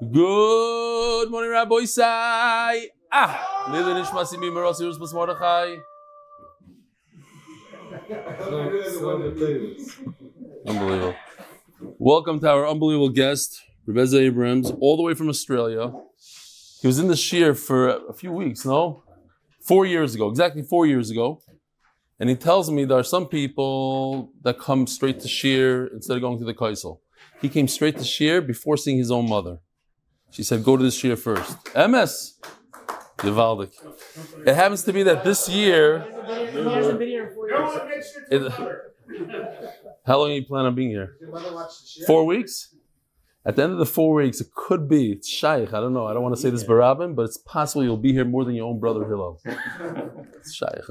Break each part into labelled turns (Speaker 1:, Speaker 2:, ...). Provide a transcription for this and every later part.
Speaker 1: Good morning, Rabbi Isai. Ah, Nishmasi Mimaros Mordechai. Unbelievable. Welcome to our unbelievable guest, Reb Ezra Abrams, all the way from Australia. He was in the Shir for a few weeks, no? Four years ago, exactly four years ago. And he tells me there are some people that come straight to Shir instead of going to the Kaisel. He came straight to Shir before seeing his own mother. She said, go to the Shir first. MS. Givaldik. It happens to be that this year. It- how long do you plan on being here? Four weeks? At the end of the four weeks, it could be, it's shaykh, I don't know, I don't want to say this barabin, but it's possible you'll be here more than your own brother Hillel. It's shaykh.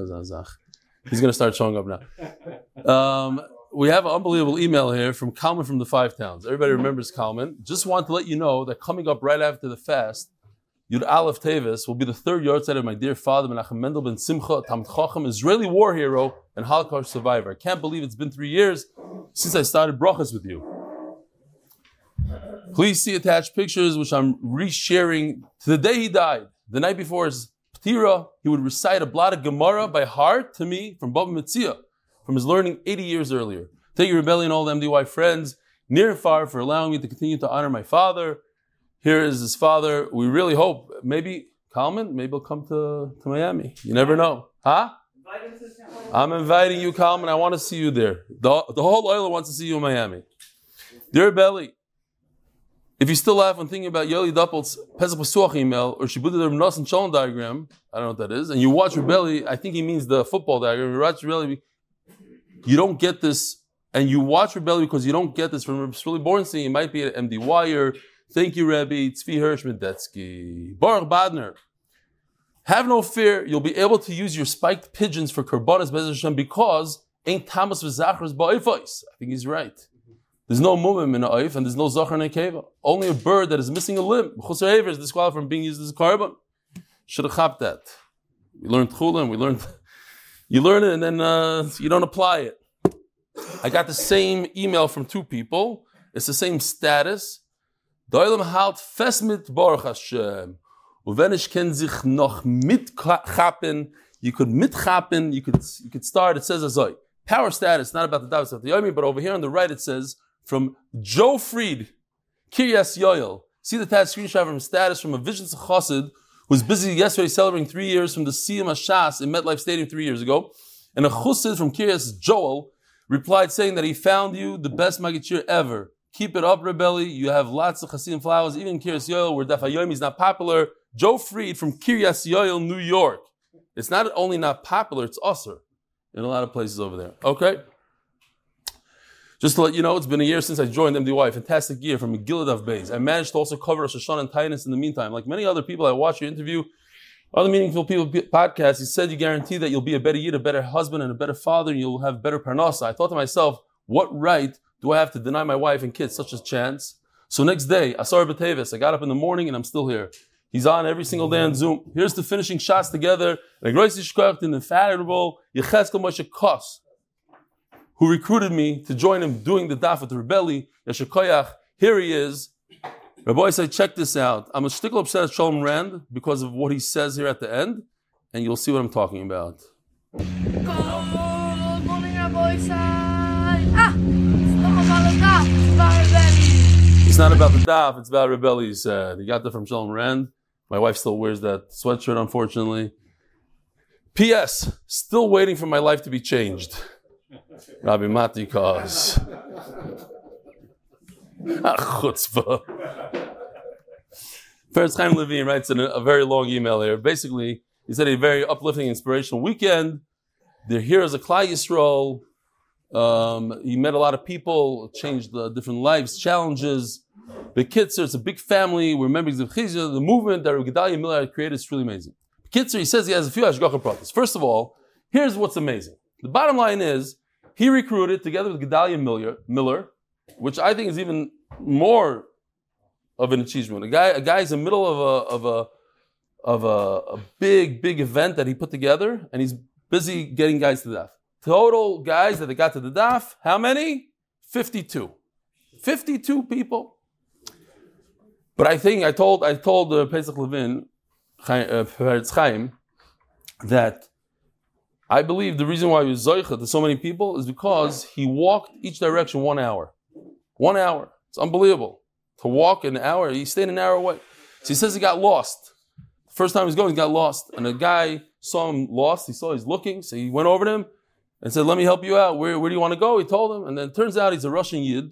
Speaker 1: He's going to start showing up now. Um, we have an unbelievable email here from Kalman from the Five Towns. Everybody remembers Kalman. Just want to let you know that coming up right after the fast, Yud Aleph Tevis will be the third yard of my dear father, Menachem Mendel ben Simcha, Tam Chacham, Israeli war hero and Holocaust survivor. I can't believe it's been three years since I started brachas with you. Please see attached pictures, which I'm resharing to the day he died. The night before his Ptira, he would recite a blot of Gemara by heart to me from Baba Metzia, from his learning 80 years earlier. Thank you, Rebellion, all the MDY friends, near and far, for allowing me to continue to honor my father. Here is his father. We really hope, maybe, Kalman, maybe he'll come to, to Miami. You never know. Huh? I'm inviting you, Kalman. I want to see you there. The, the whole oiler wants to see you in Miami. Dear Belly, if you still laugh when thinking about Yoli Doppel's Pesach Pesuach email or Shibuda the Nas and Shalom diagram, I don't know what that is, and you watch Rebelli, I think he means the football diagram. You watch Rebelli, you don't get this, and you watch Rebelli because you don't get this from Reb Shmuley Bornstein. You might be at MD Wire. Thank you, Rebbe. Tzvi Hirsch Medetsky. Baruch Badner. Have no fear, you'll be able to use your spiked pigeons for Karbanas Bezer Hashem because ain't Thomas V'Zachras Ba'ifos. I think he's right. There's no mumim in a oif and there's no zachar in a keva. Only a bird that is missing a limb. Chusar is disqualified from being used as a carbon. Should have chapped that. We learned chulin, we learned, you learn it and then uh, you don't apply it. I got the same email from two people. It's the same status. Doilam halt fest Baruch Hashem. Kann sich noch you could mitchappen, you could, you could start, it says as Power status, not about the Davos of the Yomi, but over here on the right it says, from Joe Fried, Kiryas Yoel. See the tag screenshot from status from a Visions Chassid who was busy yesterday celebrating three years from the Siyum Hashas in MetLife Stadium three years ago. And a Chassid from Kiryas Joel replied saying that he found you the best Magichir ever. Keep it up, Rebelli. You have lots of Chassidim flowers, even Kiryas Yoel, where Daf is not popular. Joe Freed from Kiryas Yoel, New York. It's not only not popular, it's usher in a lot of places over there. Okay? Just to let you know, it's been a year since I joined MDY. Fantastic year from Megillah Bays. I managed to also cover Rosh Hashanah and Titus in the meantime. Like many other people I watched your interview, other meaningful people podcasts, he said you guarantee that you'll be a better yid, a better husband, and a better father, and you'll have better parnasa. I thought to myself, what right do I have to deny my wife and kids such a chance? So next day, Asar B'Tevis, I got up in the morning and I'm still here. He's on every single day on Zoom. Here's the finishing shots together. The infatigable Yecheskel Moshe Kos, who recruited me to join him doing the daf with the rebelli. Here he is. Rabbi said, check this out. I'm a shtickle upset at Shalom Rand because of what he says here at the end, and you'll see what I'm talking about.
Speaker 2: Good morning, Rabbi Ah, it's not about the daf, it's about Rebelli.
Speaker 1: It's not about the daf, it's about rebelli, he said. He got that from Shalom Rand. My wife still wears that sweatshirt, unfortunately. P.S. Still waiting for my life to be changed. Rabbi Mati cause. Chutzpah. First Chaim Levine writes in a, a very long email here. Basically, he said a very uplifting, inspirational weekend. They're here as a Klal Yisrael. Um, he met a lot of people, changed uh, different lives, challenges. The Kitzer, it's a big family. We're members of Chizya. The movement that Gedalia Miller created is really amazing. Kitzer, he says he has a few Ashgacha prophets. First of all, here's what's amazing. The bottom line is he recruited together with Gedalia Miller, Miller, which I think is even more of an achievement. A guy, a guy's in the middle of a of a of a, a big, big event that he put together, and he's busy getting guys to death. Total guys that they got to the daf, how many? 52. 52 people. But I think I told I told uh, Pesach Levin, uh, Peretz Chaim, that I believe the reason why he was Zoicha to so many people is because he walked each direction one hour. One hour. It's unbelievable. To walk an hour, he stayed an hour away. So he says he got lost. First time he was going, he got lost. And a guy saw him lost. He saw he's looking. So he went over to him and said, Let me help you out. Where, where do you want to go? He told him. And then turns out he's a Russian Yid.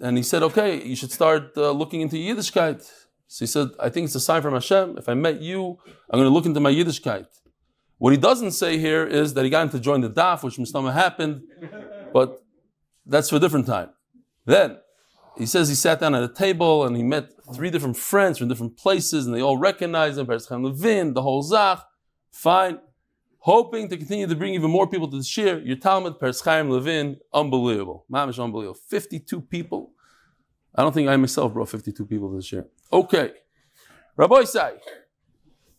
Speaker 1: And he said, Okay, you should start uh, looking into Yiddishkeit. So he said, I think it's a sign from Hashem. If I met you, I'm going to look into my Yiddishkeit. What he doesn't say here is that he got him to join the DAF, which Mustama happened, but that's for a different time. Then he says he sat down at a table and he met three different friends from different places and they all recognized him, Peretz Chaim Levin, the whole Zach. Fine. Hoping to continue to bring even more people to the shir. Your Talmud, Peretz Chaim Levin, unbelievable. Mamish unbelievable. 52 people. I don't think I myself brought 52 people to the shir. Okay. Rabbi Isai,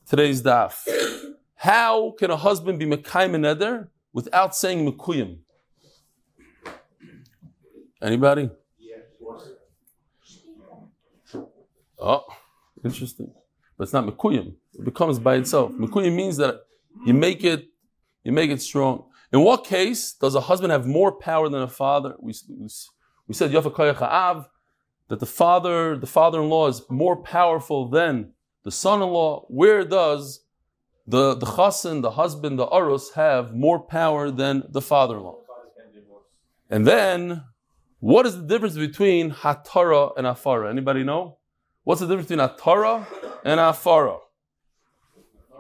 Speaker 1: today's daf. How can a husband be Mekayim and Eder without saying Mekuyim? Anybody? Oh, interesting. But it's not Mekuyim. It becomes by itself. Mekuyim means that you make it, you make it strong. In what case does a husband have more power than a father? We, we, said Ha'av, that the father, the father-in-law is more powerful than the son-in-law. Where does the, the chassan, the husband, the arus have more power than the father-in-law? And then, what is the difference between hatara and afara? Anybody know? What's the difference between hatara and a afara?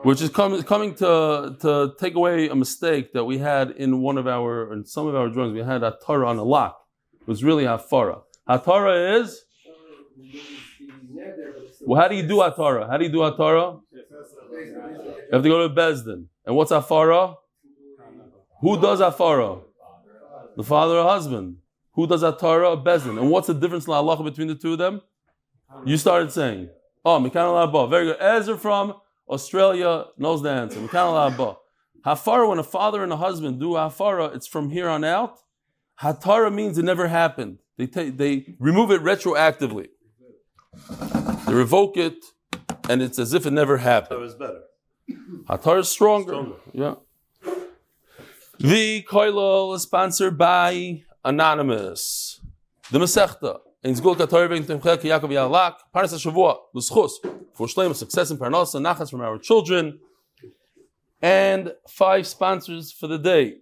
Speaker 1: Which is com- coming to, to take away a mistake that we had in one of our, in some of our drawings. We had hatara on a lock. It was really afara. Hatara is. Well, how do you do atara? How do you do atara? You have to go to Bezdin. And what's a afara? Who does a afara? The father or husband. Who does a atara? Bezdin. And what's the difference in Allah between the two of them? You started saying. Oh, Mikan Allah Very good. Ezra from Australia knows the answer. Mikan Allah Hafara, when a father and a husband do hafara, it's from here on out. Hatara means it never happened. They, ta- they remove it retroactively. They revoke it, and it's as if it never happened.
Speaker 3: was better.
Speaker 1: Hatar is stronger.
Speaker 3: Stronger.
Speaker 1: Yeah. The Koilel is sponsored by Anonymous. The Masechta. In Zgul Kator Ben Temchel Yaakov Yalak. Parnas HaShavua. L'schus. For Shleim success and Parnasa. Nachas from our children. And five sponsors for the day.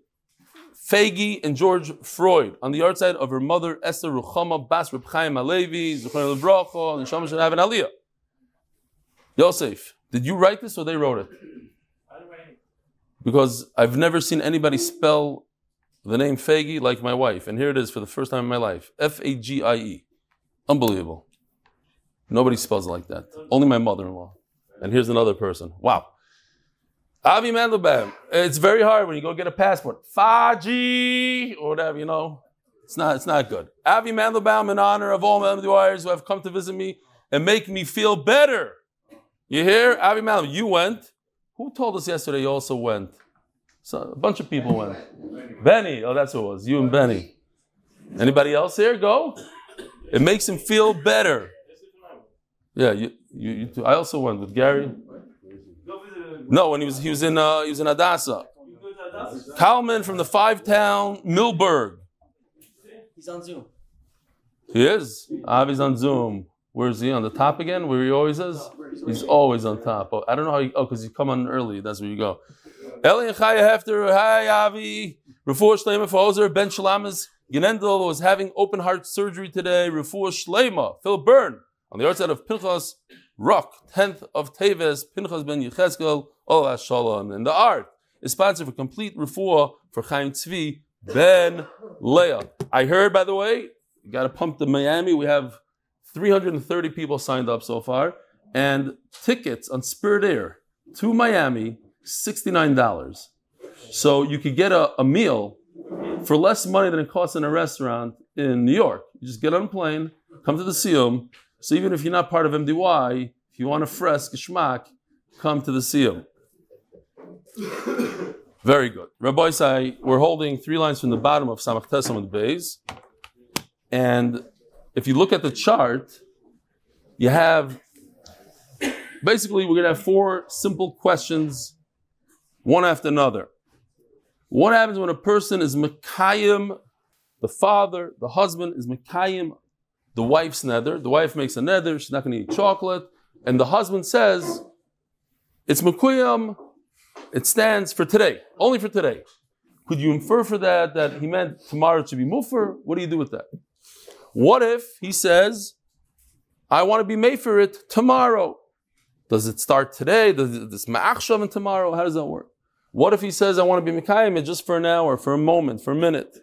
Speaker 1: Fagi and George Freud on the art side of her mother Esther Ruchama Bas Reb Chaim Alevi Zuchron Levracha and Shama should have an Aliyah. Yosef, did you write this or they wrote it? Because I've never seen anybody spell the name Fagi like my wife, and here it is for the first time in my life. F A G I E. Unbelievable. Nobody spells it like that. Only my mother-in-law. And here's another person. Wow. Avi Mandelbaum. It's very hard when you go get a passport. Faji or whatever, you know. It's not, it's not good. Avi Mandelbaum, in honor of all Mandelbaums who have come to visit me and make me feel better. You hear? Avi Mandelbaum, you went. Who told us yesterday you also went? So, a bunch of people went. Benny. Oh, that's who it was. You and Benny. Anybody else here? Go. It makes him feel better. Yeah, you, you, you too. I also went with Gary. No, when he was he was in uh, he was in Hadassah. Kalman from the five town Milberg.
Speaker 4: He's on Zoom.
Speaker 1: He is. Avi's on Zoom. Where is he? On the top again? Where he always is? He's always on top. Oh, I don't know how. He, oh, because you come on early. That's where you go. Eli and Chaya Hefter. Hi, Avi. Refuah Shlema for Ozer. Ben Shalamas. Genendel was having open heart surgery today. Refuah Shlema. Phil Byrne. On the outside of Pinchas Rock, 10th of Teves, Pinchas ben Yecheskel, Ola Shalom. And the art is sponsored for complete refuah for Chaim Tzvi ben Leah. I heard, by the way, you got to pump to Miami. We have 330 people signed up so far, and tickets on Spirit Air to Miami, $69. So you could get a, a meal for less money than it costs in a restaurant in New York. You just get on a plane, come to the Siyum. So even if you're not part of MDY, if you want a fresh geschmack, come to the Siyum. Very good. Rabbi Isai, we're holding three lines from the bottom of Samach Tesam and Beis. And if you look at the chart, you have basically we're gonna have four simple questions, one after another. What happens when a person is Mekayim, the father, the husband is Mekayim, the wife's nether. The wife makes a nether, she's not gonna eat chocolate, and the husband says, It's Mekuyam, it stands for today, only for today. Could you infer for that that he meant tomorrow to be mufer? What do you do with that? What if he says, I want to be made for it tomorrow? Does it start today? Does this ma'achshav and tomorrow? How does that work? What if he says, I want to be Mekayim just for an hour, for a moment, for a minute?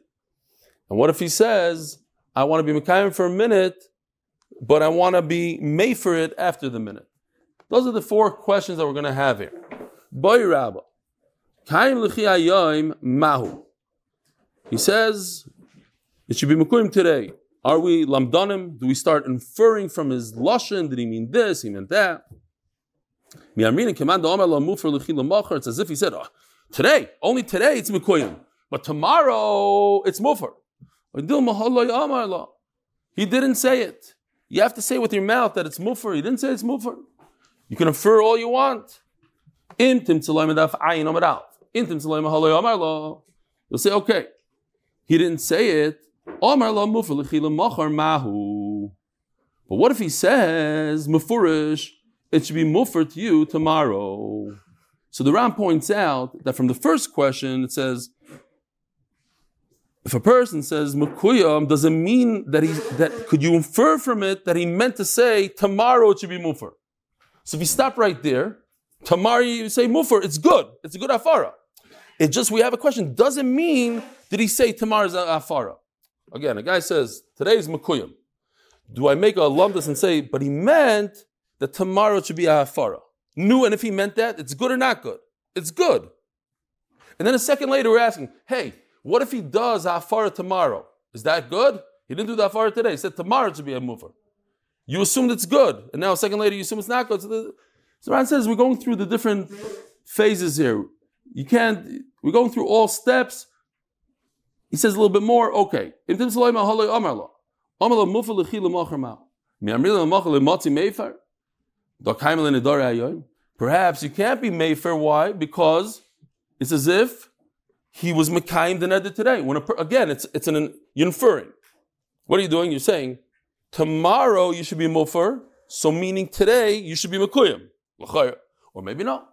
Speaker 1: And what if he says, I want to be Mekayim for a minute, but I want to be made for it after the minute? Those are the four questions that we're going to have here. Boy Rabba. Kaim l'chi mahu. He says, it should be Mekuyim today. Are we lamdanim? Do we start inferring from his lashon? Did he mean this? He meant that. It's as if he said, oh, today, only today it's Mekuyim, but tomorrow it's Mufar. He didn't say it. You have to say with your mouth that it's Mufar. He didn't say it's Mufar. You can infer all you want. You'll say, okay, he didn't say it. But what if he says, Mufurish, it should be muffer to you tomorrow? So the Ran points out that from the first question, it says, if a person says mukuyam, does it mean that he that could you infer from it that he meant to say tomorrow it should be muffer? So if you stop right there, tomorrow you say muffer, it's good, it's a good afara. It just we have a question. Does it mean did he say tomorrow's afara? Again, a guy says today is makuyim. Do I make a lumdus and say, but he meant that tomorrow should be a afara? New, and if he meant that, it's good or not good? It's good. And then a second later, we're asking, hey, what if he does afara tomorrow? Is that good? He didn't do the afara today. He said tomorrow should be a mover. You assumed it's good, and now a second later you assume it's not good. So the so says we're going through the different phases here. You can't, we're going through all steps. He says a little bit more, okay. Perhaps you can't be Mayfair. Why? Because it's as if he was Mekayim the Neder today. When a, again, it's, it's an, you're inferring. What are you doing? You're saying, tomorrow you should be Mufar, so meaning today you should be Mekuyim. Or maybe not.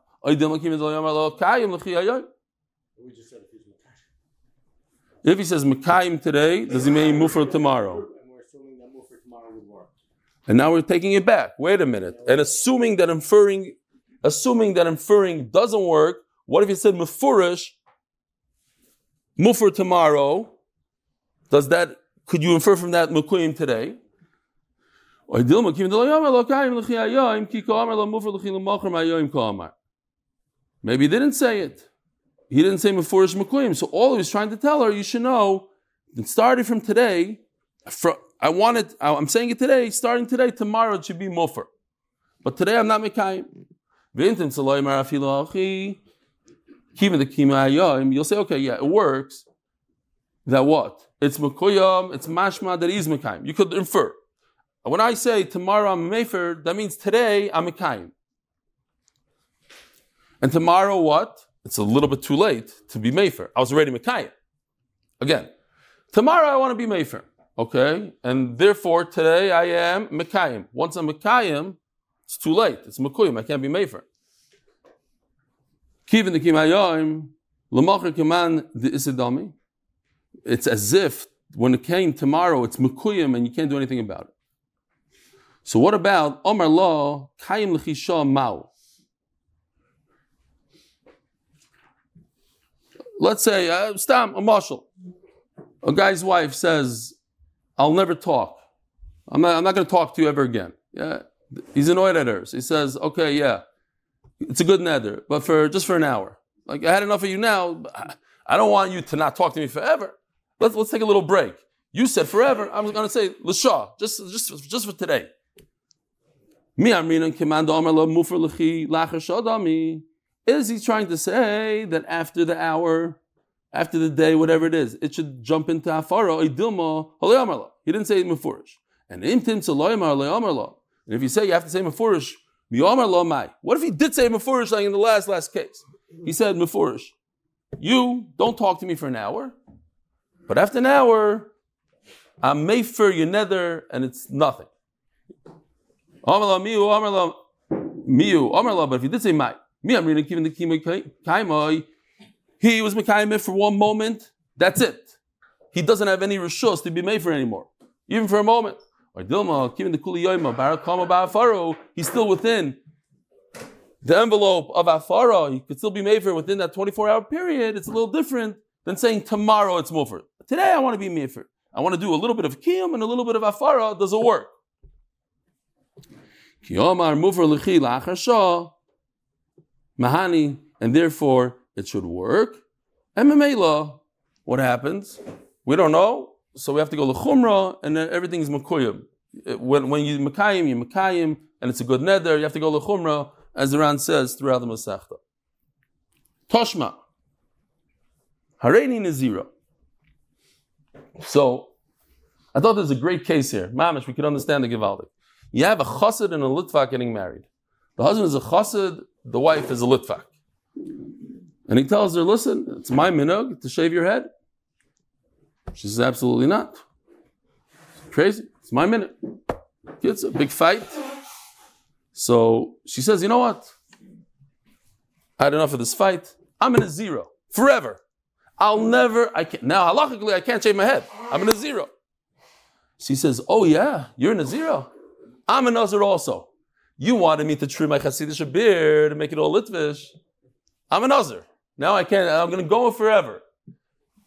Speaker 1: If he says Mekayim today, does he mean Mufar tomorrow? And now we're taking it back. Wait a minute. And assuming that inferring, assuming that inferring doesn't work, what if he said Mufurish, mufur tomorrow? Does that, could you infer from that Mekuyim today? Maybe he didn't say it. He didn't say Mefurish Mekuyim. So all he was trying to tell her, you should know, that starting from today, from, I wanted, I'm saying it today, starting today, tomorrow it should be Mufar. But today I'm not Mekayim. You'll say, okay, yeah, it works. That what? It's Mekuyam, it's Mashma that is Mekayim. You could infer. When I say tomorrow I'm Mefer, that means today I'm Mekayim. And tomorrow, what? It's a little bit too late to be Mayfair. I was already Mekayim. Again, tomorrow I want to be Mayfair. Okay? And therefore, today I am Mekayim. Once I'm Mekayim, it's too late. It's Mekuyim. I can't be Mayfair. Kivin the Kimayim, Lamacher Kiman the Isidami. It's as if when it came tomorrow, it's Mekuyim and you can't do anything about it. So what about Omar Law, Kayim Lechisha Mao? Let's say, uh, Stam, a marshal. A guy's wife says, I'll never talk. I'm not, not going to talk to you ever again. Yeah. He's annoyed at her. So he says, okay, yeah, it's a good nether, but for just for an hour. Like, I had enough of you now. I don't want you to not talk to me forever. Let's, let's take a little break. You said forever. I'm going to say, Lashah, just, just, just for today. Is he trying to say that after the hour, after the day, whatever it is, it should jump into Afara, Idilma, He didn't say Mefurish. And Imtim Leomarla. And if you say you have to say Mefurish, Miyomar lo mai. What if he did say Mefurish like in the last, last case? He said Mefurish, you don't talk to me for an hour, but after an hour, I'm mefer your nether, and it's nothing. Amar lo miu, amar lo miu, amar lo, but if he did say mai, me, I'm even the kimoi kaimoi, he was mekayim for one moment, that's it. He doesn't have any rishos to be made for anymore, even for a moment. Or the kuli he's still within the envelope of afara. He could still be made for within that 24 hour period. It's a little different than saying tomorrow it's mufr. Today I want to be made. I want to do a little bit of kiyum and a little bit of afara. Does it work? Kiyomar mufr la'achar mahani, and therefore it should work. Memela, what happens? We don't know, so we have to go lechumra, and then everything is makuyim. When, when you makayim, you makayim, and it's a good nether, you have to go lechumra, as the Ran says throughout the Masechta. Toshma. Hareini Nazira. So, I thought there's a great case here. Mamish, we could understand the Givaldik. You have a chassid and a litvak getting married. The husband is a chassid, the wife is a litvak. And he tells her, listen, it's my minog to shave your head. She says, absolutely not. Crazy. It's my minute. It's a big fight. So she says, you know what? I had enough of this fight. I'm in a zero forever. I'll never, I can't, now halachically, I can't shave my head. I'm in a zero. She says, oh yeah, you're in a zero. I'm a nazir also. You wanted me to trim my chassidish beard and make it all litvish. I'm a nazir. Now I can't, I'm going to go forever.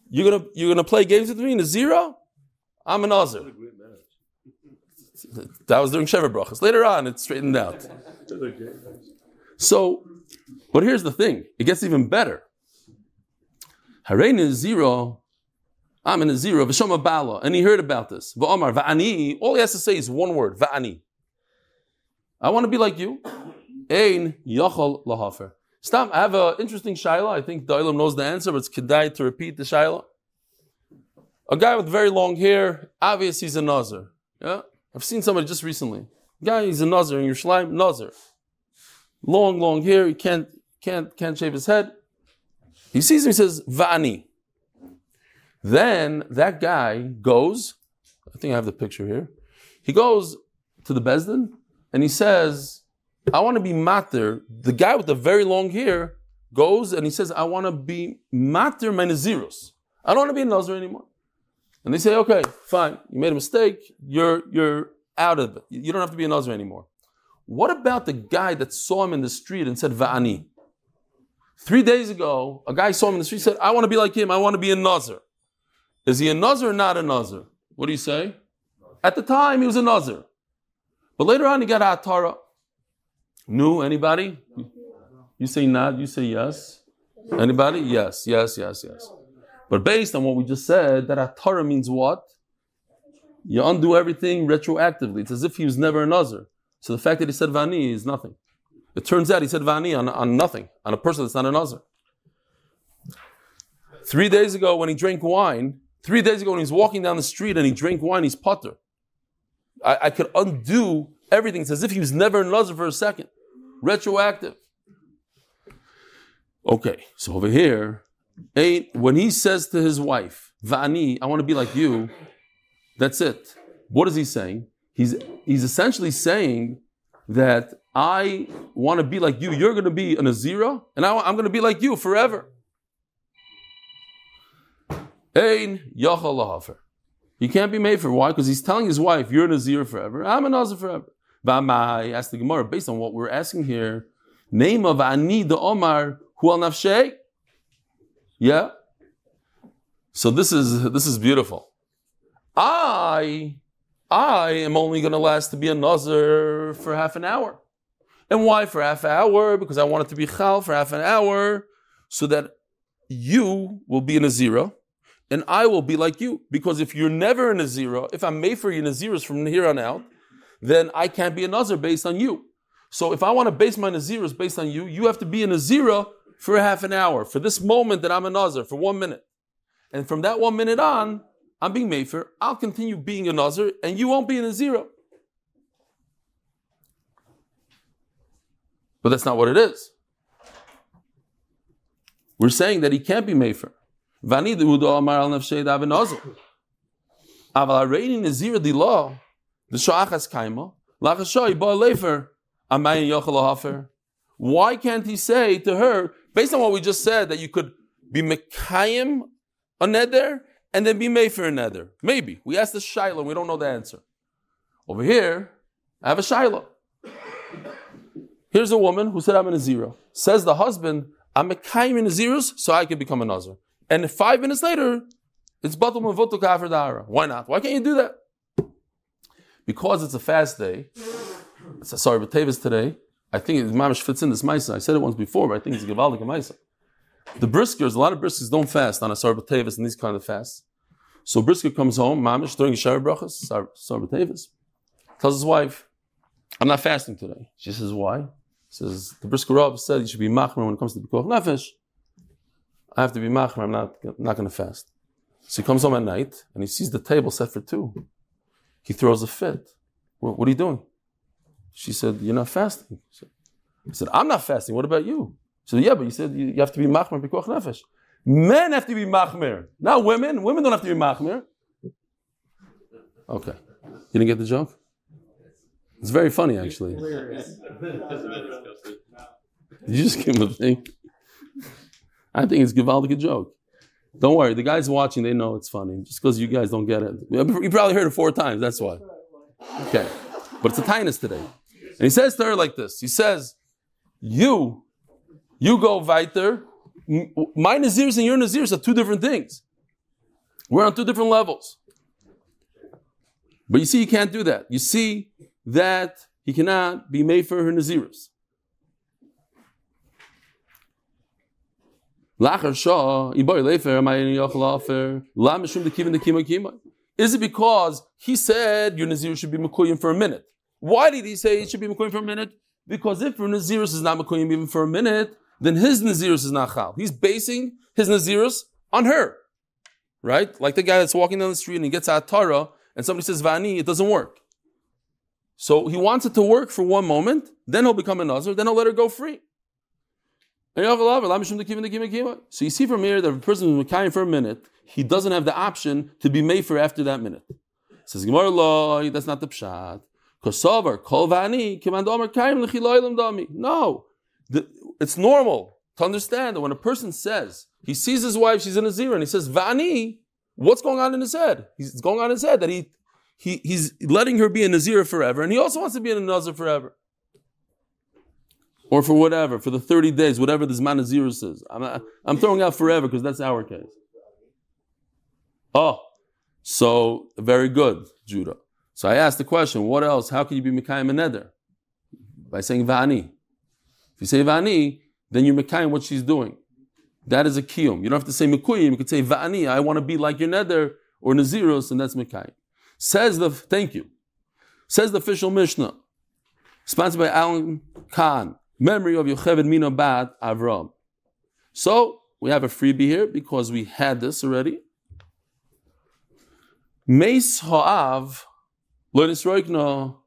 Speaker 1: You're going to, you're going to play games with me in a zero? I'm a nazir. That was during Sheva Brachas. Later on, it straightened out. So, but here's the thing: it gets even better. Harein is zero. I'm in a zero. V'shoma bala, and he heard about this. V'omar va'ani. All he has to say is one word: va'ani. I want to be like you. Ein yachol lahafer. Stop. I have an interesting shaila. I think Dailam knows the answer, but it's kedai to repeat the shaila. A guy with very long hair. Obvious, he's a nazar. Yeah. I've seen somebody just recently. Guy, he's a nazar in Yerushalayim, nazar. Long, long hair, he can't, can't, can't shave his head. He sees him, he says, Va'ani. Then that guy goes, I think I have the picture here. He goes to the Besdin and he says, I want to be mater. The guy with the very long hair goes and he says, I want to be mater my naziros. I don't want to be a nazar anymore. And they say, okay, fine, you made a mistake, you're, you're out of it. You don't have to be a Nazir anymore. What about the guy that saw him in the street and said, Va'ani? Three days ago, a guy saw him in the street said, I want to be like him, I want to be a Nazir. Is he a Nazir or not a Nazir? What do you say? At the time, he was a Nazir. But later on, he got a Atara. No, anybody? You say not, you say yes. Anybody? Yes, yes, yes, yes. But based on what we just said, that atara means what? You undo everything retroactively. It's as if he was never a nazar. So the fact that he said vani is nothing. It turns out he said vani on, on nothing, on a person that's not a nazar. Three days ago, when he drank wine, three days ago when he was walking down the street and he drank wine, he's putter. I, I could undo everything. It's as if he was never in nazar for a second. Retroactive. Okay, so over here, when he says to his wife, Va'ani, I want to be like you, that's it. What is he saying? He's, he's essentially saying that I want to be like you. You're going to be an Azira, and I, am going to be like you forever. Ein Yachal He can't be made for. Why? Because he's telling his wife, You're an Azir forever. I'm an Azir forever. V'amai, asked the Gemara, based on what we're asking here, name of Ani the Omar, Hu al Nafshei. Yeah. So this is this is beautiful. I I am only to last to be a nazar for half an hour. And why for half an hour? Because I want it to be chal for half an hour, so that you will be in a zero, and I will be like you. Because if you're never in a zero, if I'm made for you in a zeros from here on out, then I can't be a nazar based on you. So if I want to base my naziros based on you, you have to be a zero for half an hour, for this moment that I'm a Nazir, for one minute. And from that one minute on, I'm being for, I'll continue being a Nazir, and you won't be a zero. But that's not what it is. We're saying that he can't be Mefer. Vani Amar al. Aval Nazir di law, the Shachas Kaima, Lachashoy Ba Lefer, Amayin Yochel Hafer. Why can't he say to her, based on what we just said, that you could be Mekayim a neder and then be Mefer a neder? Maybe. We asked the Shiloh, we don't know the answer. Over here, I have a Shiloh. Here's a woman who said, I'm in a zero. Says the husband, I'm a kaim in a zeros, so I can become a nazar. And five minutes later, it's batul mavutu kafir dara. Why not? Why can't you do that? Because it's a fast day. It's a sorry, but today. I think mamish fits in this ma'isa. I said it once before, but I think it's a givaldik ma'isa. The briskers, a lot of briskers don't fast on a but and these kind of fasts. So brisker comes home, mamish during Shara brachas, but tells his wife, "I'm not fasting today." She says, "Why?" says the Brisker Rav said you should be machmer when it comes to the Pikuach Nefesh. I have to be machmer. I'm not not going to fast. So he comes home at night and he sees the table set for two. He throws a fit. What, what are you doing? She said, "You're not fasting." He said, "I'm not fasting. What about you?" Said, "Yeah, but you said you, you have to be machmer Pikuach Nefesh. Men have to be machmer, not women. Women don't have to be machmer." Okay, you didn't get the joke. It's very funny, actually. you just give him a thing. I think it's Givaldic a joke. Don't worry, the guys watching, they know it's funny. Just because you guys don't get it. You probably heard it four times, that's why. Okay. But it's a tinus today. And he says to her like this. He says, You, you go weiter. My Nazirs and your Nazirs are two different things. We're on two different levels. But you see, you can't do that. You see, that he cannot be made for her Nazirus. Is it because he said your Nazir should be Makuyim for a minute? Why did he say it should be Makuyim for a minute? Because if your Nazirus is not Makuyim even for a minute, then his Nazirus is not Chal. He's basing his Nazirus on her. Right? Like the guy that's walking down the street and he gets out Torah and somebody says Vani, it doesn't work. So he wants it to work for one moment, then he'll become a Nazir, then he'll let her go free. So you see from here that if a person is Mekayim for a minute, he doesn't have the option to be made for after that minute. Says Gemara law, that's not the pshat. Kosovar, No, the, it's normal to understand that when a person says he sees his wife, she's in a zero, and he says vani, what's going on in his head? He's going on in his head that he he, he's letting her be in a Nazir forever, and he also wants to be in a Nazir forever. Or for whatever, for the 30 days, whatever this man Nazir says. I'm, I'm throwing out forever because that's our case. Oh, so very good, Judah. So I asked the question, what else? How can you be Mekayim and Neder? By saying Vani. If you say Vani, then you're Mekayim what she's doing. That is a kiyum. You don't have to say Mekuyim. You could say Vani, I want to be like your Neder or Naziros, and that's Mekayim. Says the, thank you. Says the official Mishnah, sponsored by Alan Kahn, memory of Yocheved Mina Bat Avram. So, we have a freebie here because we had this already. Meis Ha'av, Lonis Roikno,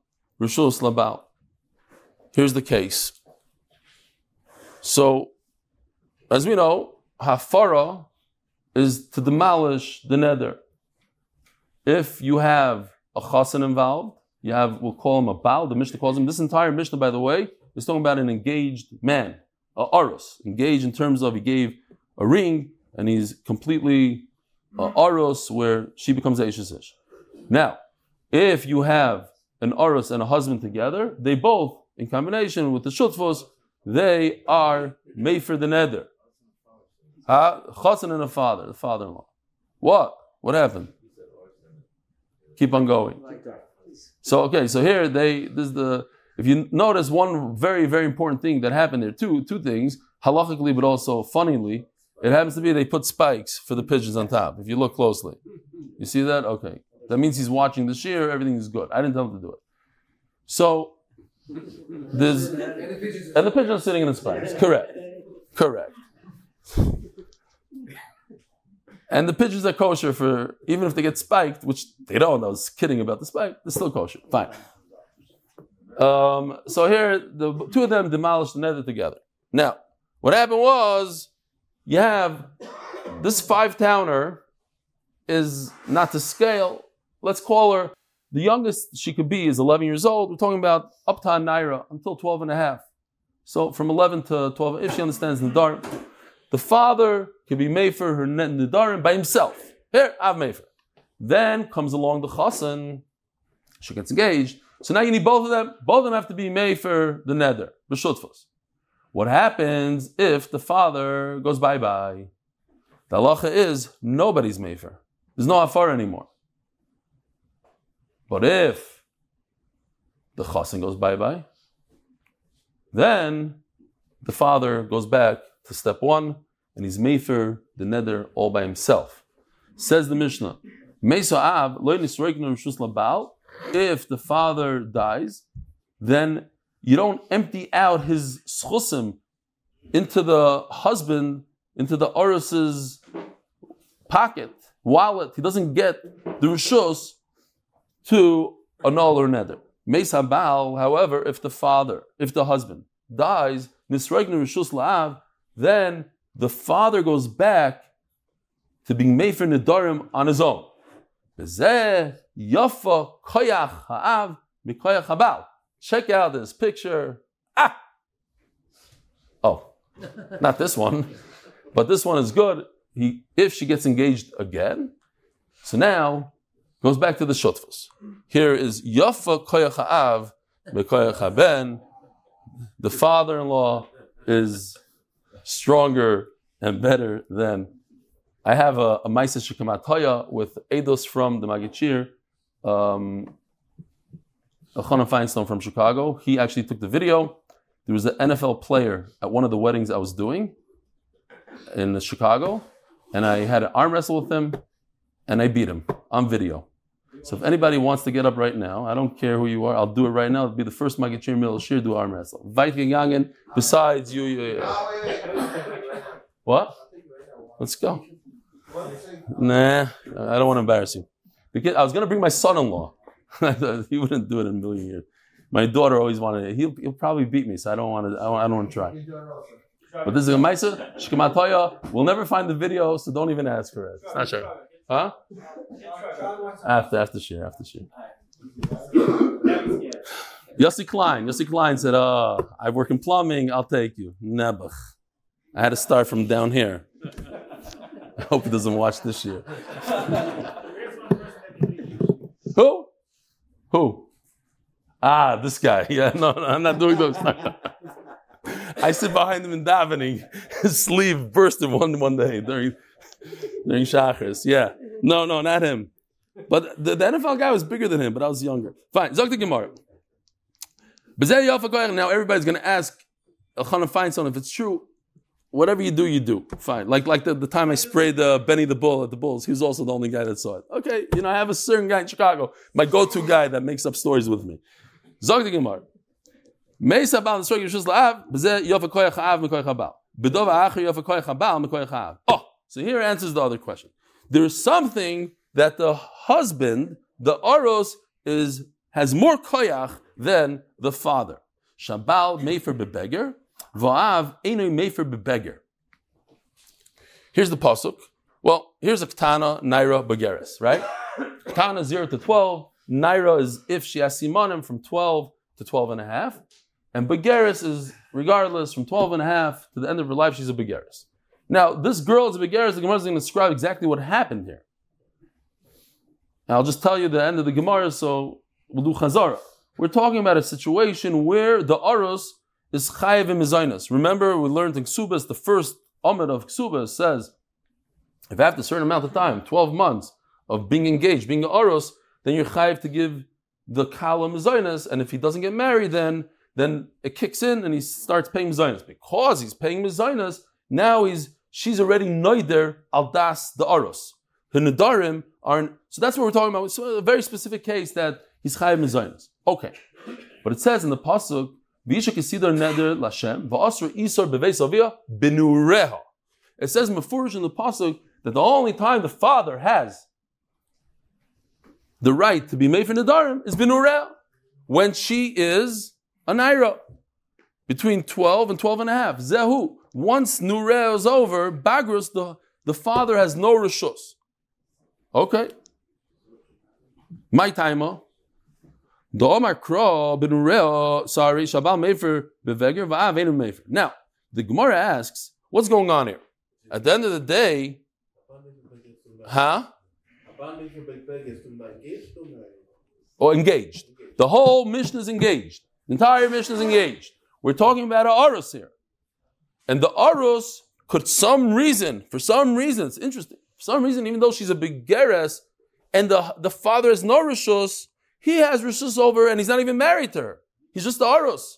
Speaker 1: Rishos Labal. Here's the case. So, as we know, Hafara is to demolish the nether. If you have a chassan involved, you have, we'll call him a baal, the Mishnah calls him, this entire Mishnah, by the way, is talking about an engaged man, a aros, engaged in terms of he gave a ring and he's completely uh, aros where she becomes a ishish. Now, if you have an aros and a husband together, they both, in combination with the shutfos, they are made for the nether. Huh? Chassan and a father, the father-in-law. What? What happened? keep on going. So okay, so here they this is the if you notice one very very important thing that happened there two two things halachically but also funnily it happens to be they put spikes for the pigeons on top. If you look closely, you see that okay. That means he's watching the shear. Everything is good. I didn't tell him to do it. So there's and the pigeons is sitting in the spikes. Correct. Correct. And the pigeons are kosher for, even if they get spiked, which they don't, I was kidding about the spike, they're still kosher. Fine. Um, so here, the two of them demolished the nether together. Now, what happened was, you have this five towner is not to scale. Let's call her the youngest she could be is 11 years old. We're talking about up to Naira until 12 and a half. So from 11 to 12, if she understands Nidar, the father could be made for her Nidarim by himself. Here, have Mefer. Then comes along the Chassan, she gets engaged. So now you need both of them. Both of them have to be made for the nether, b'shutfus. What happens if the father goes bye bye? The halacha is nobody's made for. There's no afar anymore. But if the chassan goes bye bye, then the father goes back to step one and he's mefer the nether all by himself. Says the Mishnah, if the father dies, then you don't empty out his schusim into the husband, into the orus's pocket, wallet. He doesn't get the rishos to annul or nether. Mesa Baal, however, if the father, if the husband dies, Nisregner Rishus La'av, then the father goes back to being made for on his own. Yafa koyach ha'av mikoyach habal. Check out this picture. Ah! Oh, not this one, but this one is good. He, if she gets engaged again, so now goes back to the shutfus. Here is Yafa koyach ha'av mikoyach haben. The father-in-law is stronger and better than I have a, a Maisa with Eidos from the Magichir, um, Elchanan Feinstein from Chicago. He actually took the video. There was an NFL player at one of the weddings I was doing in Chicago, and I had an arm wrestle with him, and I beat him on video. So if anybody wants to get up right now, I don't care who you are, I'll do it right now. It'll be the first Magichir Mil Shir do arm wrestle. Weitgegangen, besides you, you, you. What? Let's go. Nah, I don't want to embarrass you. Because I was going to bring my son-in-law. he wouldn't do it in a million years. My daughter always wanted it. He'll, he'll probably beat me, so I don't want to. I don't, I don't want to try. But this is a Maisa Shkamataya. We'll never find the video, so don't even ask for it. It's not sure. Huh? After after share after share. Yossi Klein. Yossi Klein said, "Uh, I work in plumbing. I'll take you." Nebuch. I had to start from down here. I hope he doesn't watch this year. Who? Who? Ah, this guy. Yeah, no, no I'm not doing those. I sit behind him in davening. His sleeve bursted one one day during during Shachris. Yeah. No, no, not him. But the, the NFL guy was bigger than him, but I was younger. Fine. Zok the Gemara. Now everybody's going to ask Elchanan Feinstein if it's true whatever you do, you do. Fine. Like like the, the time I sprayed uh, Benny the Bull at the Bulls, he was also the only guy that saw it. Okay, you know, I have a certain guy in Chicago, my go-to guy that makes up stories with me. Zog the Gemara. Oh, so here answers the other question. There is something that the husband, the oros, is has more koyach than the father. Shabal mefer bebeger, Va'av enoi mefer bebeger. Here's the pasuk. Well, here's a katana, naira, begeres, right? Katana 0 to 12. Naira is if she has simonim from 12 to 12 and a half. And begeres is regardless from 12 and a half to the end of her life, she's a begeres. Now, this girl is a begeres. The Gemara is going to describe exactly what happened here. I'll just tell you the end of the Gemara, so we'll do chazara. We're talking about a situation where the aros is chayiv mizainas. Remember, we learned in Ksubas, the first Amid of Ksubas says, if after a certain amount of time, 12 months of being engaged, being Aros, then you're chayiv to give the kala mizainas, and if he doesn't get married, then then it kicks in and he starts paying mizainas. Because he's paying mizainas, now he's she's already noider al das the aros. Her nedarim are so that's what we're talking about. So a very specific case that he's chayiv mizainas. Okay, but it says in the pasuk it says mafurish in the pasuk that the only time the father has the right to be made for nadarim is benureh. when she is a naira, between 12 and 12 and a half. Zehu. Once Nureh is over, Bagrus, the, the father has no rishus. Okay. My timer. The Omar Kro sorry, Shabal Mefer beveger va'avenu Mefer. Now, the Gemara asks, what's going on here? At the end of the day, huh? Or engaged. The whole mission is engaged. The entire mission is engaged. We're talking about a arus here. And the arus could some reason, for some reason, it's interesting, for some reason, even though she's a big geres, and the, the father has no rishus, he has rishus over and he's not even married to her. He's just the arus.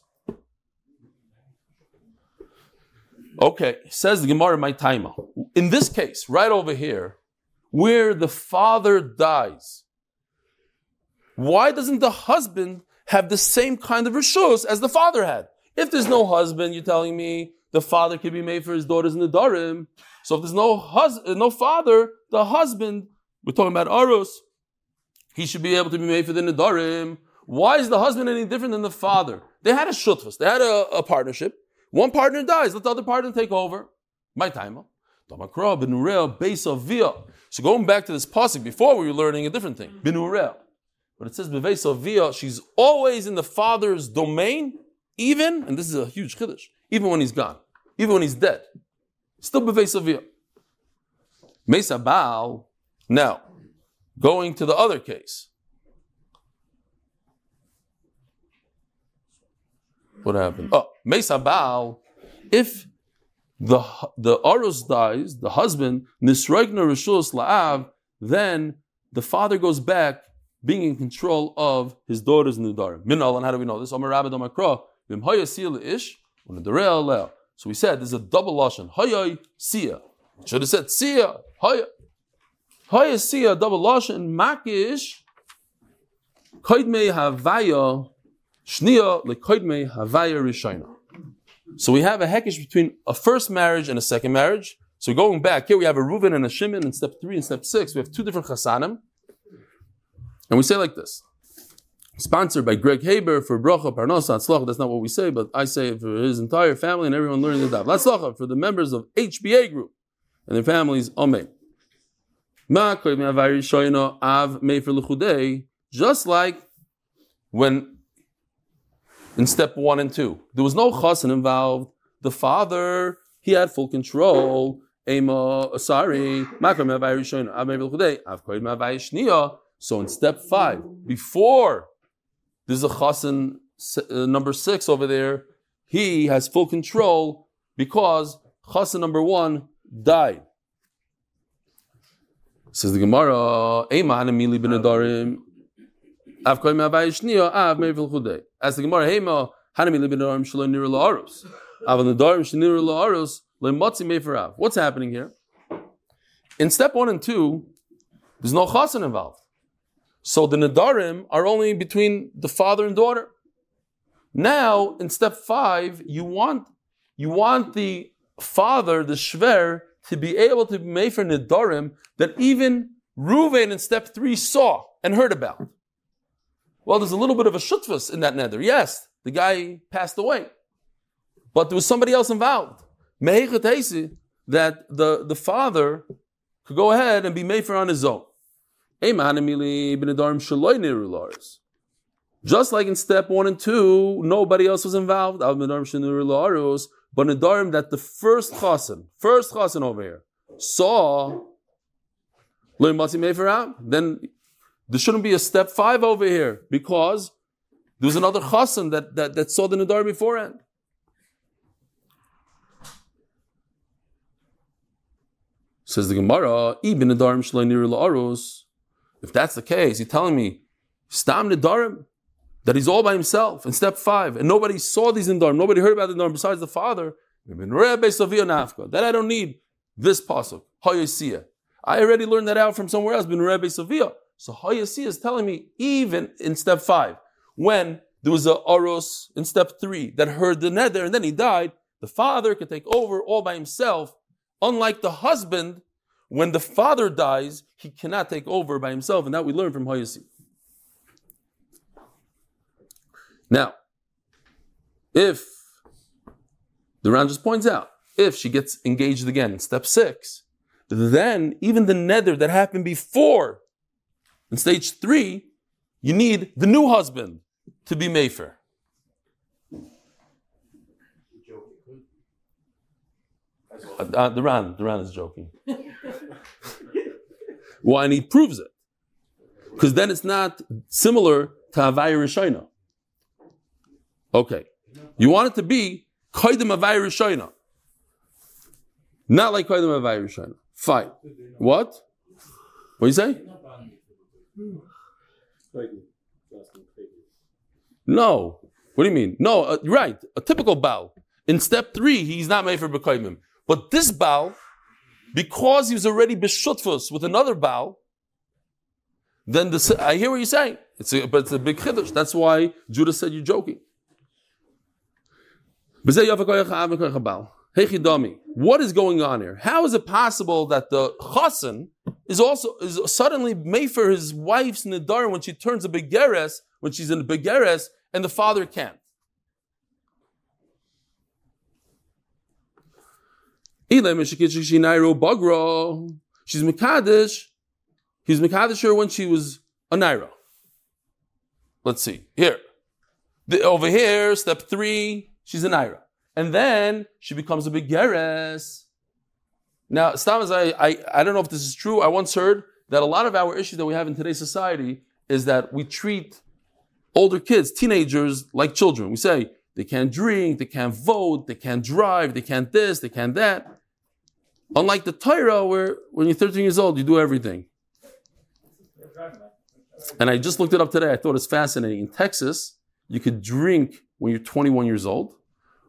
Speaker 1: Okay, says the Gemara my timer. In this case, right over here, where the father dies, why doesn't the husband have the same kind of rishus as the father had? If there's no husband, you're telling me the father can be made for his daughters in the darim. So if there's no hus- no father, the husband, we're talking about Arus, he should be able to be made for the Nidarim. Why is the husband any different than the father? They had a shutfus, they had a, a partnership. One partner dies, let the other partner take over. My time. So going back to this pasuk before we were learning a different thing. Binurel. But it says Bevesavia, she's always in the father's domain, even, and this is a huge chiddush, even when he's gone, even when he's dead. Still Bevesavia. Mesa Baal. Now, going to the other case. What happened? Oh, Mesa Baal, if the the Arus dies, the husband, Nisregna Rishus La'av, then the father goes back being in control of his daughters in the Darim. Minal, and how do we know this? Omer Rabbi Domakro, Vim Hoya Sia Ish, So we said there's a double lashon. Hoya Sia. Should have said Sia. Hoya. Hoya Sia, double. Makish. Havaya. Havaya. So we have a hekish between a first marriage and a second marriage. So going back, here we have a Reuven and a Shimon in step three and step six. We have two different chasanim. And we say like this. Sponsored by Greg Haber for Bracha Parnasa Atzlacha. That's not what we say, but I say for his entire family and everyone learning the daf. Atzlacha for the members of HBA group and their families. Amen. Just like when in step one and two, there was no chasen involved. The father, he had full control. So in step five, before there's a chasen uh, number six over there, he has full control because chasen number one died. Says the Gemara, Amili bin ah, Adarim, Av koy ma vay shnia av me vil khude. As the Gemara Hema, Hanami bin Adarim shlo nir la arus. Av an Adarim shnir la arus, le matzi me av. What's happening here? In step one and two, there's no chasen involved. So the Nadarim are only between the father and daughter. Now, in step five, you want, you want the father, the Shver, to be able to be made for Nadarim that even Ruvain in step three saw and heard about. Well, there's a little bit of a shutfus in that nether. Yes, the guy passed away. But there was somebody else involved. That the, the father could go ahead and be made for on his own. Just like in step one and two, nobody else was involved. But in Nedarim that the first chasen, first chasen over here, saw then there shouldn't be a step five over here because there was another chasen that, that, that saw the Nedarim beforehand. Says the Gemara, Ibn La'aros. If that's the case, you're telling me Stam Nidarim, that he's all by himself in step five, and nobody saw these in Nidarim, nobody heard about the Nidarim besides the father. That I don't need this pasuk. Hayasiya. I already learned that out from somewhere else. Bin Rebbe Savia. So Hayasiya is telling me even in step five, when there was a Oros in step three that heard the nether and then he died, the father could take over all by himself, unlike the husband when the father dies, he cannot take over by himself, and that we learn from Hayasi. Now, if the Ran just points out, if she gets engaged again in step six, then even the nether that happened before in stage three, you need the new husband to be Mayfair. Uh, uh, the Ran, the Ran is joking. Why? And he proves it. Because then it's not similar to Havai Rishayna. Okay. You want it to be Kaidim Rishayna. Not like Kaidim Rishayna. Fine. What? What do you say? No. What do you mean? No, uh, right. A typical Baal. In step three, he's not made for Bekoimim. But this Baal, because he was already Beshutfus with another Baal, then the, I hear what you're saying. It's a, but it's a big chiddush. That's why Judah said you're joking. What is going on here? How is it possible that the chassan is also is suddenly made for his wife's nidar when she turns a begeres, when she's in a begeres, and the father can't? She's Mekadesh. He's Mekadesh her when she was a Naira. Let's see. Here. The, over here, step three, she's a Naira. And then she becomes a Begeres. Now, Stamas, I, I, I don't know if this is true. I once heard that a lot of our issues that we have in today's society is that we treat older kids, teenagers, like children. We say they can't drink, they can't vote, they can't drive, they can't this, they can't that. Unlike the Torah, where when you're 13 years old, you do everything. And I just looked it up today. I thought it's fascinating. In Texas, you could drink when you're 21 years old,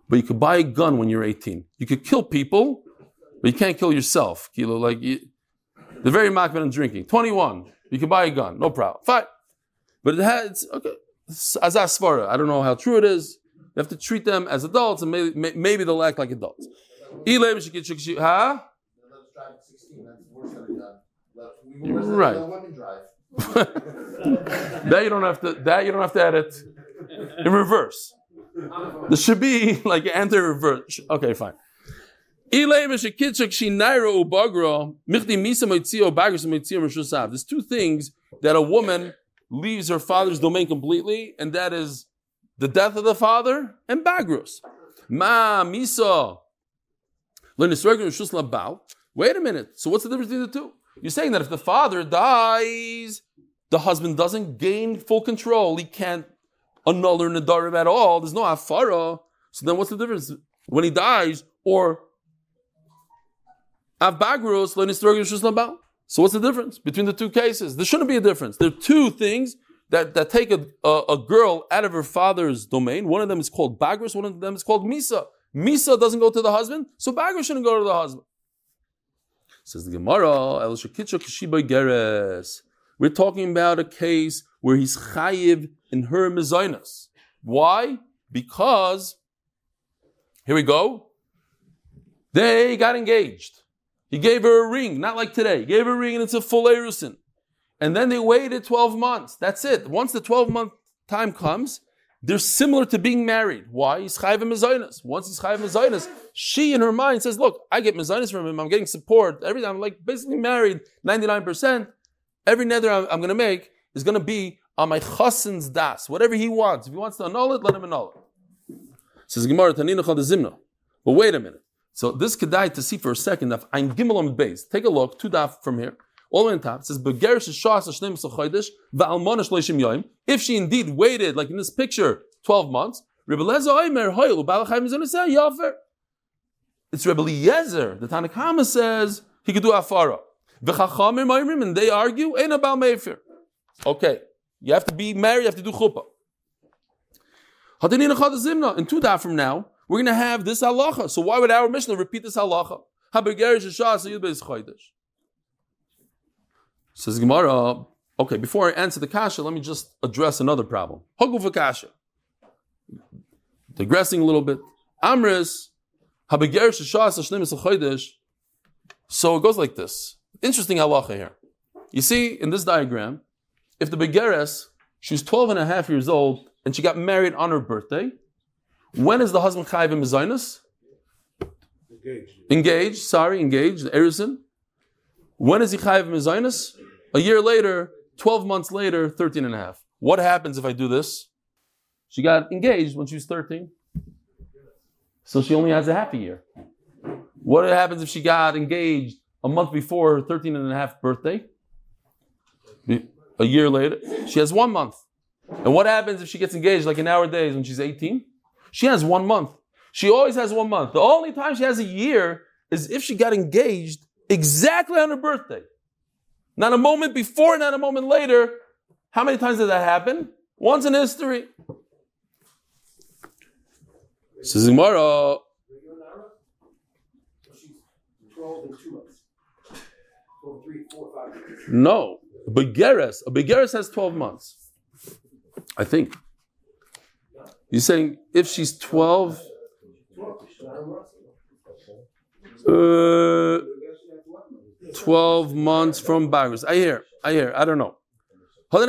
Speaker 1: but you could buy a gun when you're 18. You could kill people, but you can't kill yourself. Kilo, like you, they're very makbid on drinking. 21, you can buy a gun, no problem. Fine. But it has, okay, as asvara. I don't know how true it is. You have to treat them as adults, and maybe, maybe they'll act like adults. Huh? Right. that you don't have to. That you don't have to edit in reverse. This should be like enter reverse. Okay, fine. There's two things that a woman leaves her father's domain completely, and that is the death of the father and bagrus. Ma misa. Wait a minute. So what's the difference between the two? You're saying that if the father dies, the husband doesn't gain full control. He can't annul or nadarim at all. There's no afara. So then what's the difference when he dies or avbagros So what's the difference between the two cases? There shouldn't be a difference. There are two things that, that take a, a, a girl out of her father's domain. One of them is called bagros, one of them is called misa. Misa doesn't go to the husband, so bagros shouldn't go to the husband. Says the Gemara, El Geres. We're talking about a case where he's chayiv in her mezainas. Why? Because, here we go, they got engaged. He gave her a ring, not like today. He gave her a ring and it's a full erusin. And then they waited 12 months. That's it. Once the 12 month time comes, they're similar to being married. Why? He's chayv mezainas. Once he's chayv mezainas, she in her mind says, "Look, I get mezainas from him. I'm getting support. Everything. I'm like basically married. Ninety nine percent. Every nether I'm, I'm going to make is going to be on my chassan's das. Whatever he wants. If he wants to annul it, let him annul it." Says Gemara Tanina Zimna. But wait a minute. So this die to see for a second Ein Gimel on base. Take a look. Two daf from here. All the way on top, it says, If she indeed waited, like in this picture, 12 months, It's Rebbe Eliezer. The Tanakhama says he could do afara. The Chachamim and they argue, ain't about Meifir. Okay, you have to be married, you have to do chuppah. In two days from now, we're going to have this halacha. So why would our Mishnah repeat this halacha? Says Gemara, okay, before I answer the kasha, let me just address another problem. Haguf kasha. Digressing a little bit. Amris. So it goes like this. Interesting halacha here. You see in this diagram, if the begeres, she's 12 and a half years old and she got married on her birthday. When is the husband chayiv in mezainis?
Speaker 3: Engaged.
Speaker 1: Engaged, sorry, engaged, Erison. When is he chayiv in mezainis? A year later, 12 months later, 13 and a half. What happens if I do this? She got engaged when she was 13. So she only has a half a year. What happens if she got engaged a month before her 13 and a half birthday? A year later, she has one month. And what happens if she gets engaged like in our days when she's 18? She has one month. She always has one month. The only time she has a year is if she got engaged exactly on her birthday. Not a moment before, not a moment later. How many times did that happen? Once in history. Says
Speaker 3: She's 12 and 2 months. 12, 3, 4, 5 months.
Speaker 1: no. A Begeres, a Begeres has 12 months. I think. You're saying if she's 12,
Speaker 3: 12. She's not a month.
Speaker 1: uh, 12 months from Bagros. I hear, I hear, I don't know. The.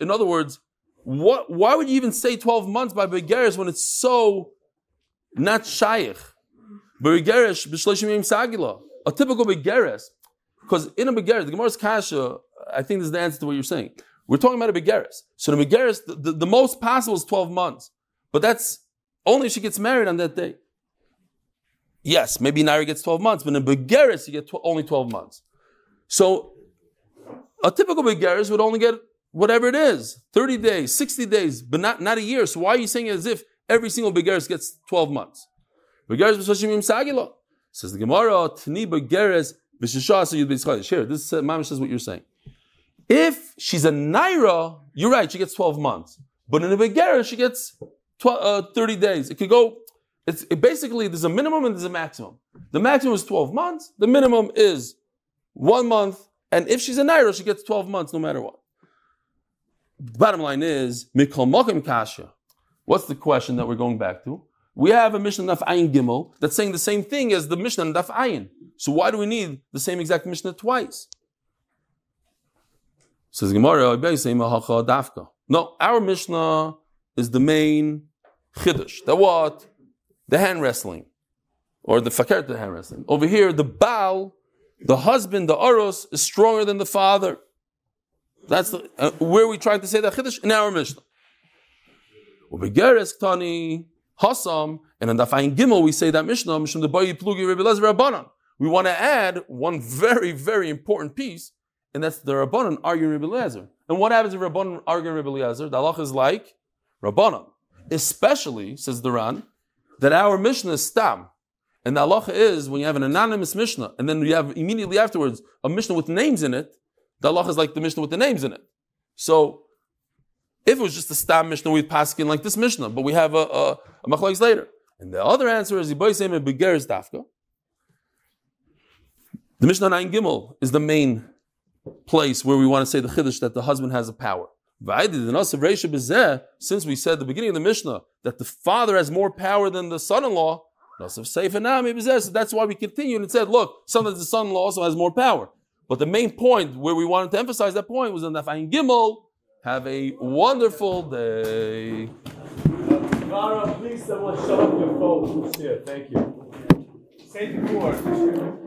Speaker 1: In other words, what, why would you even say 12 months by Begeres when it's so not shaykh? Begeres, b'shleishim yom sagila. A typical Begeres, because in a Begeres, the Gemara's kasha, I think this is the answer to what you're saying. We're talking about a Begeres. So the Begeres, the, the, the most possible is 12 months. But that's only if she gets married on that day. Yes, maybe Naira gets 12 months, but in Begeres, you get tw- only 12 months. So a typical Begeres would only get whatever it is 30 days, 60 days, but not, not a year. So why are you saying as if every single Begeres gets 12 months? Begeres. Says the Gemara, Tni b'shashasa yud b'yitzchadish. Here, this uh, says what you're saying. If she's a Naira, you're right, she gets 12 months. But in a Begeres, she gets 12, uh, 30 days. It could go, it's it basically, there's a minimum and there's a maximum. The maximum is 12 months, the minimum is one month, and if she's a Naira, she gets 12 months no matter what. Bottom line is, Mikol Mokim Kasha. What's the question that we're going back to? We have a Mishnah Daf Ayin Gimel that's saying the same thing as the Mishnah Daf Ayin. So why do we need the same exact Mishnah twice? Says Gemara, Dafka. No, our Mishnah is the main chiddush. The what? The hand wrestling, or the fakir the hand wrestling. Over here, the Baal, the husband, the Aros, is stronger than the father. That's the, uh, where we trying to say that chiddush in our Mishnah. Ubegeres Tani Hasam, and in Dafayin Gimel we say that Mishnah Mishum the Bayi Plugi Rebbe Lezer Rabbanan. We want to add one very very important piece, and that's the Rabbanan arguing Rebbe Lezer. And what happens if Rabbanan arguing Rebbe Lezer? The Allah is like Rabbanan, especially says the Ran that our Mishnah is stam. And the halacha is when you have an anonymous Mishnah, and then you have immediately afterwards a Mishnah with names in it, the halacha is like the Mishnah with the names in it. So if it was just a stam Mishnah, we'd pass in like this Mishnah, but we have a, a, a machlokes later. And the other answer is Seim Begeres Dafka. The Mishnah Nine Gimel is the main place where we want to say the chiddush that the husband has a power. Since we said at the beginning of the Mishnah that the father has more power than the son-in-law, so that's why we continued and said, look, sometimes the son-in-law also has more power. But the main point where we wanted to emphasize that point was in Nafayin Gimel. Have a wonderful day.
Speaker 5: Mara, please someone shut up your phone. Who's here? Thank you. Say.